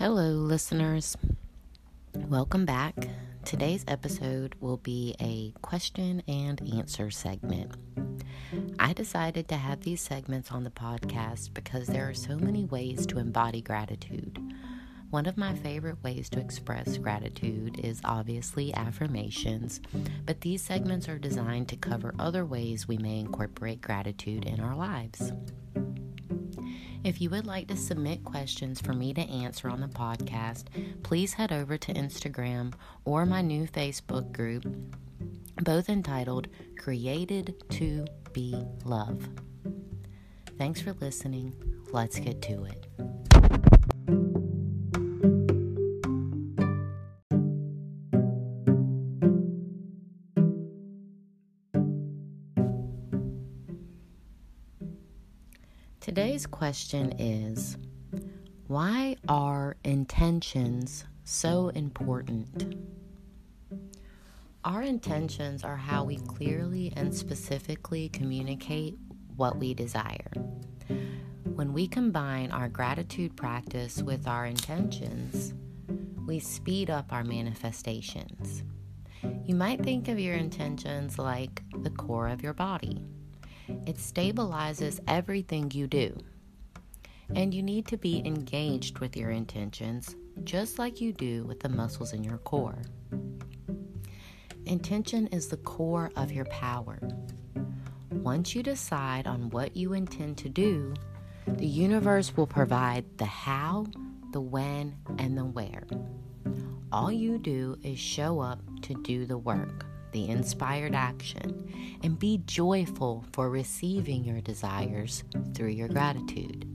Hello, listeners. Welcome back. Today's episode will be a question and answer segment. I decided to have these segments on the podcast because there are so many ways to embody gratitude. One of my favorite ways to express gratitude is obviously affirmations, but these segments are designed to cover other ways we may incorporate gratitude in our lives. If you would like to submit questions for me to answer on the podcast, please head over to Instagram or my new Facebook group, both entitled Created to Be Love. Thanks for listening. Let's get to it. Today's question is Why are intentions so important? Our intentions are how we clearly and specifically communicate what we desire. When we combine our gratitude practice with our intentions, we speed up our manifestations. You might think of your intentions like the core of your body. It stabilizes everything you do. And you need to be engaged with your intentions just like you do with the muscles in your core. Intention is the core of your power. Once you decide on what you intend to do, the universe will provide the how, the when, and the where. All you do is show up to do the work the inspired action, and be joyful for receiving your desires through your gratitude.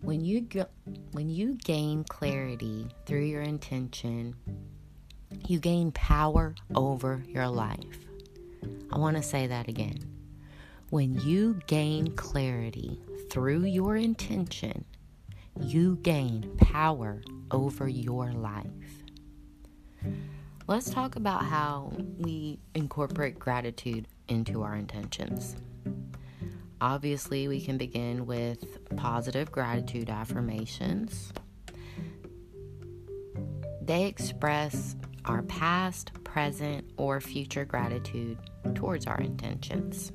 When you, go, when you gain clarity through your intention, you gain power over your life. I want to say that again. When you gain clarity through your intention, you gain power over your life. Let's talk about how we incorporate gratitude into our intentions. Obviously, we can begin with positive gratitude affirmations. They express our past, present, or future gratitude towards our intentions.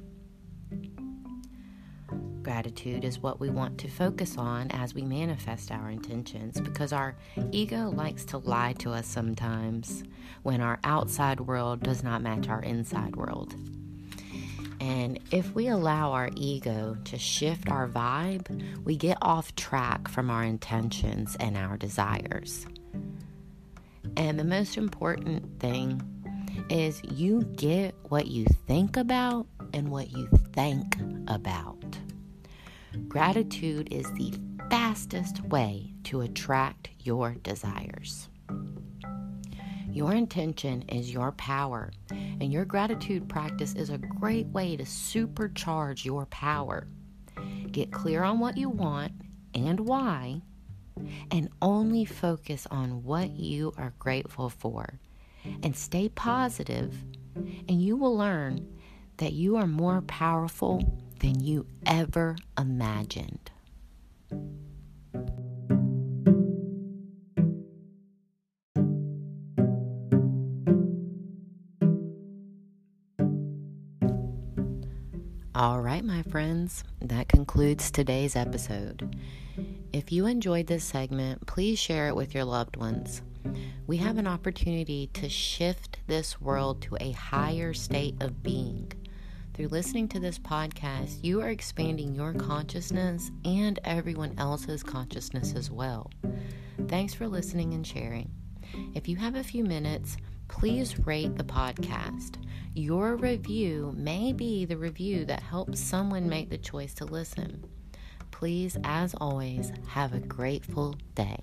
Gratitude is what we want to focus on as we manifest our intentions because our ego likes to lie to us sometimes when our outside world does not match our inside world. And if we allow our ego to shift our vibe, we get off track from our intentions and our desires. And the most important thing is you get what you think about and what you think about. Gratitude is the fastest way to attract your desires. Your intention is your power, and your gratitude practice is a great way to supercharge your power. Get clear on what you want and why, and only focus on what you are grateful for. And stay positive, and you will learn that you are more powerful than you ever imagined. All right, my friends, that concludes today's episode. If you enjoyed this segment, please share it with your loved ones. We have an opportunity to shift this world to a higher state of being. Through listening to this podcast, you are expanding your consciousness and everyone else's consciousness as well. Thanks for listening and sharing. If you have a few minutes, please rate the podcast. Your review may be the review that helps someone make the choice to listen. Please, as always, have a grateful day.